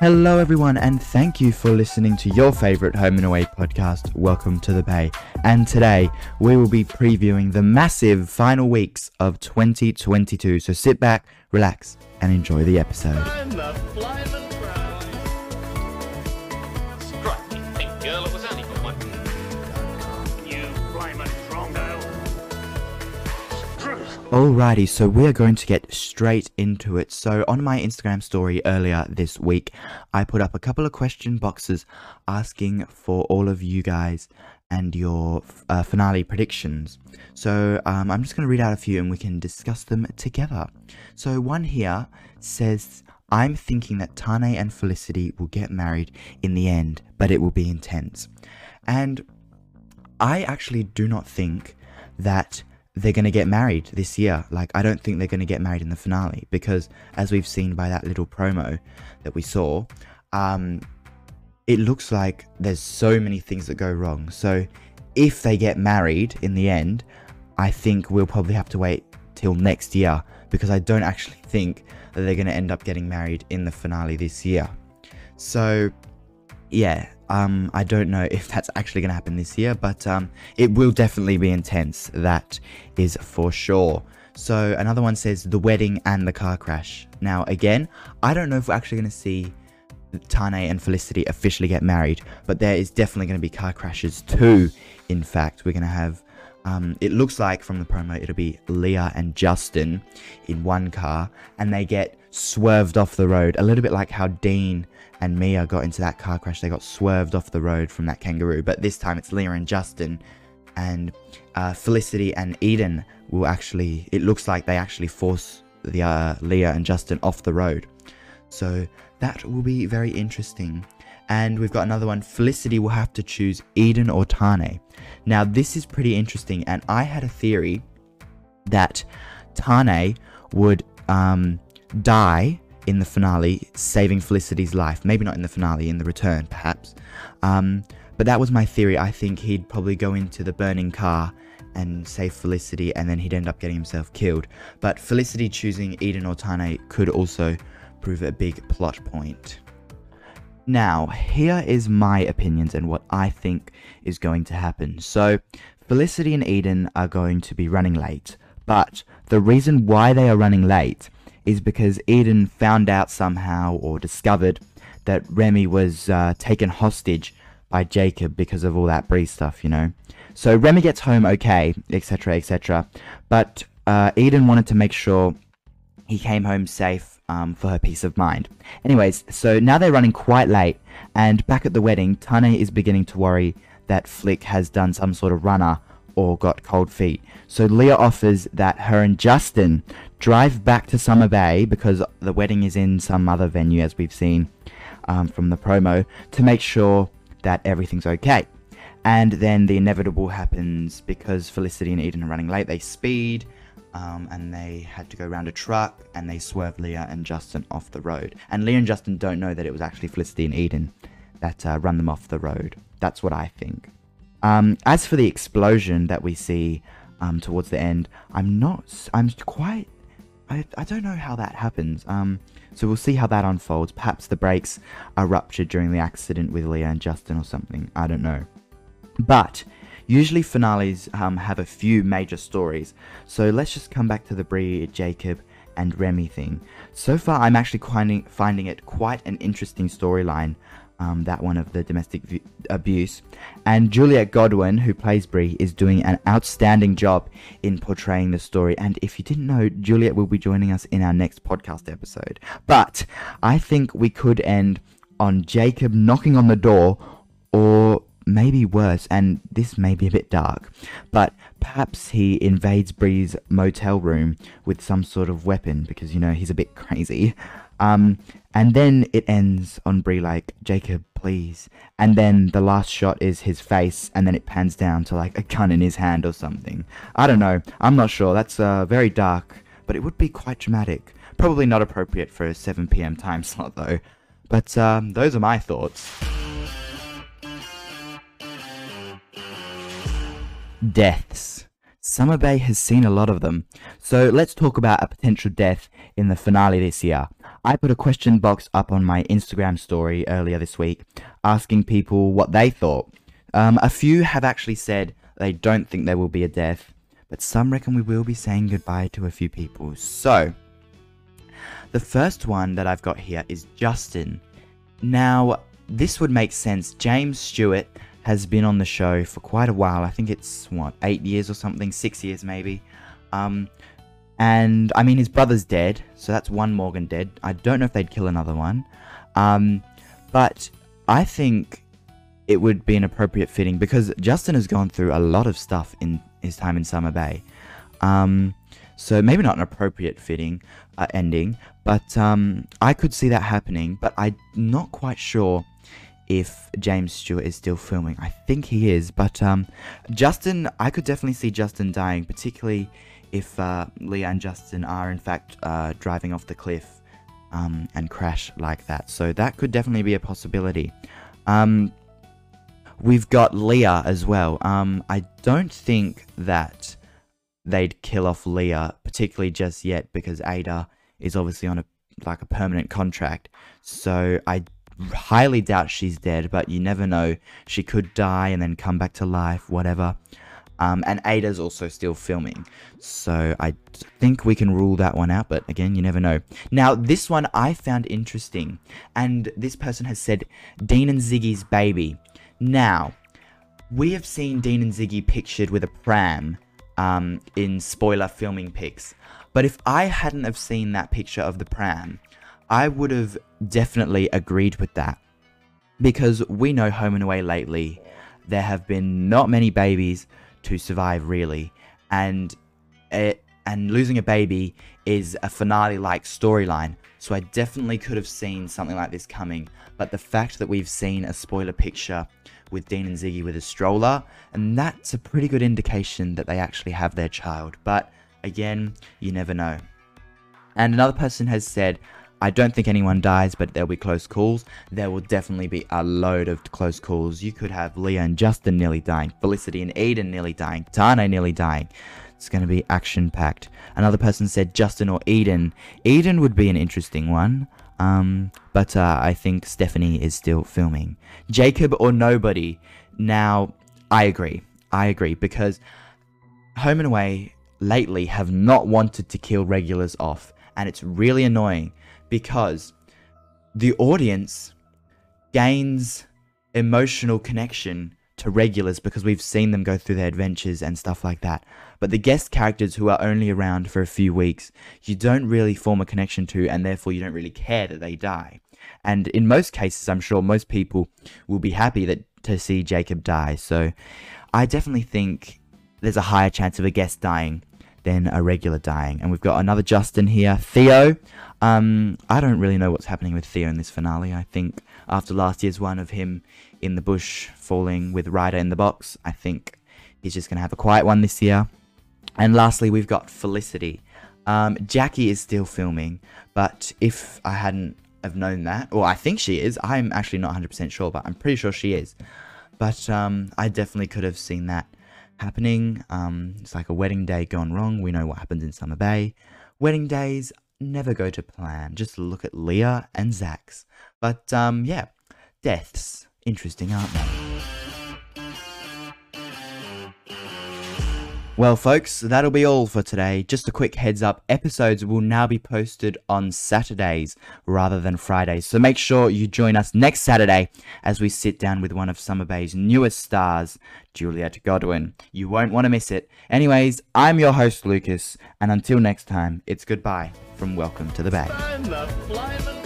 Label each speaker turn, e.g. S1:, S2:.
S1: Hello, everyone, and thank you for listening to your favorite Home and Away podcast, Welcome to the Bay. And today we will be previewing the massive final weeks of 2022. So sit back, relax, and enjoy the episode.
S2: Girl, it was only one.
S3: You.
S1: Alrighty, so we are going to get straight into it. So, on my Instagram story earlier this week, I put up a couple of question boxes asking for all of you guys and your uh, finale predictions. So, um, I'm just going to read out a few and we can discuss them together. So, one here says, I'm thinking that Tane and Felicity will get married in the end, but it will be intense. And I actually do not think that they're going to get married this year. Like, I don't think they're going to get married in the finale because, as we've seen by that little promo that we saw, um, it looks like there's so many things that go wrong. So, if they get married in the end, I think we'll probably have to wait till next year because I don't actually think that they're going to end up getting married in the finale this year. So, yeah, um, I don't know if that's actually going to happen this year, but um, it will definitely be intense. That is for sure. So another one says the wedding and the car crash. Now again, I don't know if we're actually going to see Tane and Felicity officially get married, but there is definitely going to be car crashes too. In fact, we're going to have. Um, it looks like from the promo it'll be Leah and Justin in one car, and they get swerved off the road, a little bit like how Dean and Mia got into that car crash. They got swerved off the road from that kangaroo, but this time it's Leah and Justin, and uh, Felicity and Eden will actually. It looks like they actually force the uh, Leah and Justin off the road. So that will be very interesting. And we've got another one. Felicity will have to choose Eden or Tane. Now, this is pretty interesting, and I had a theory that Tane would um, die in the finale, saving Felicity's life. Maybe not in the finale, in the return, perhaps. Um, but that was my theory. I think he'd probably go into the burning car and save Felicity, and then he'd end up getting himself killed. But Felicity choosing Eden or Tane could also prove a big plot point. Now, here is my opinions and what I think is going to happen. So, Felicity and Eden are going to be running late, but the reason why they are running late is because Eden found out somehow or discovered that Remy was uh, taken hostage by Jacob because of all that Bree stuff, you know. So Remy gets home okay, etc., etc. But uh, Eden wanted to make sure he came home safe um, for her peace of mind. Anyways, so now they're running quite late, and back at the wedding, Tane is beginning to worry that Flick has done some sort of runner or got cold feet. So Leah offers that her and Justin drive back to Summer Bay because the wedding is in some other venue, as we've seen um, from the promo, to make sure that everything's okay. And then the inevitable happens because Felicity and Eden are running late. They speed, um, and they had to go around a truck, and they swerve Leah and Justin off the road. And Leah and Justin don't know that it was actually Felicity and Eden that uh, run them off the road. That's what I think. Um, as for the explosion that we see um, towards the end, I'm not. I'm quite. I, I don't know how that happens. Um, so we'll see how that unfolds. Perhaps the brakes are ruptured during the accident with Leah and Justin or something. I don't know. But usually finales um, have a few major stories. So let's just come back to the Bree, Jacob, and Remy thing. So far, I'm actually finding finding it quite an interesting storyline. Um, that one of the domestic v- abuse. And Juliet Godwin, who plays Bree, is doing an outstanding job in portraying the story. And if you didn't know, Juliet will be joining us in our next podcast episode. But I think we could end on Jacob knocking on the door, or maybe worse, and this may be a bit dark, but perhaps he invades Bree's motel room with some sort of weapon because, you know, he's a bit crazy. Um, and then it ends on Bree like, Jacob, please. And then the last shot is his face, and then it pans down to like a gun in his hand or something. I don't know. I'm not sure. That's uh, very dark, but it would be quite dramatic. Probably not appropriate for a 7 pm time slot though. But um, those are my thoughts. Deaths. Summer Bay has seen a lot of them. So let's talk about a potential death in the finale this year. I put a question box up on my Instagram story earlier this week asking people what they thought. Um, a few have actually said they don't think there will be a death, but some reckon we will be saying goodbye to a few people. So, the first one that I've got here is Justin. Now, this would make sense. James Stewart has been on the show for quite a while. I think it's, what, eight years or something, six years maybe. Um, and I mean, his brother's dead, so that's one Morgan dead. I don't know if they'd kill another one. Um, but I think it would be an appropriate fitting because Justin has gone through a lot of stuff in his time in Summer Bay. Um, so maybe not an appropriate fitting uh, ending, but um, I could see that happening. But I'm not quite sure if James Stewart is still filming. I think he is, but um, Justin, I could definitely see Justin dying, particularly if uh, Leah and Justin are in fact uh, driving off the cliff um, and crash like that. So that could definitely be a possibility. Um, we've got Leah as well. Um, I don't think that they'd kill off Leah, particularly just yet, because Ada is obviously on a like a permanent contract. So I highly doubt she's dead, but you never know. She could die and then come back to life, whatever. Um, and Ada's also still filming. So I think we can rule that one out, but again, you never know. Now, this one I found interesting, and this person has said Dean and Ziggy's baby. Now, we have seen Dean and Ziggy pictured with a pram um, in spoiler filming pics. But if I hadn't have seen that picture of the pram, I would have definitely agreed with that. Because we know home and away lately, there have been not many babies to survive really, and it, and losing a baby is a finale like storyline. So I definitely could have seen something like this coming, but the fact that we've seen a spoiler picture with Dean and Ziggy with a stroller, and that's a pretty good indication that they actually have their child. But again, you never know. And another person has said, I don't think anyone dies, but there'll be close calls. There will definitely be a load of close calls. You could have Leah and Justin nearly dying, Felicity and Eden nearly dying, Tane nearly dying. It's going to be action packed. Another person said Justin or Eden. Eden would be an interesting one. Um, but uh, I think Stephanie is still filming. Jacob or nobody. Now, I agree. I agree because Home and Away lately have not wanted to kill regulars off, and it's really annoying because the audience gains emotional connection to regulars because we've seen them go through their adventures and stuff like that. But the guest characters who are only around for a few weeks, you don't really form a connection to, and therefore you don't really care that they die. And in most cases, I'm sure most people will be happy that to see Jacob die. So I definitely think there's a higher chance of a guest dying than a regular dying. And we've got another Justin here, Theo. Um, I don't really know what's happening with Theo in this finale. I think after last year's one of him in the bush falling with Ryder in the box, I think he's just going to have a quiet one this year. And lastly, we've got Felicity. Um, Jacqui is still filming, but if I hadn't have known that, or I think she is, I'm actually not 100% sure, but I'm pretty sure she is. But um, I definitely could have seen that happening. Um, it's like a wedding day gone wrong. We know what happens in Summer Bay. Wedding days never go to plan. Just look at Leah and Zac's. But um, yeah, deaths. Interesting, aren't they? Well, folks, that'll be all for today. Just a quick heads up episodes will now be posted on Saturdays rather than Fridays. So make sure you join us next Saturday as we sit down with one of Summer Bay's newest stars, Juliet Godwin. You won't want to miss it. Anyways, I'm your host, Lucas, and until next time, it's goodbye from Welcome to the Bay.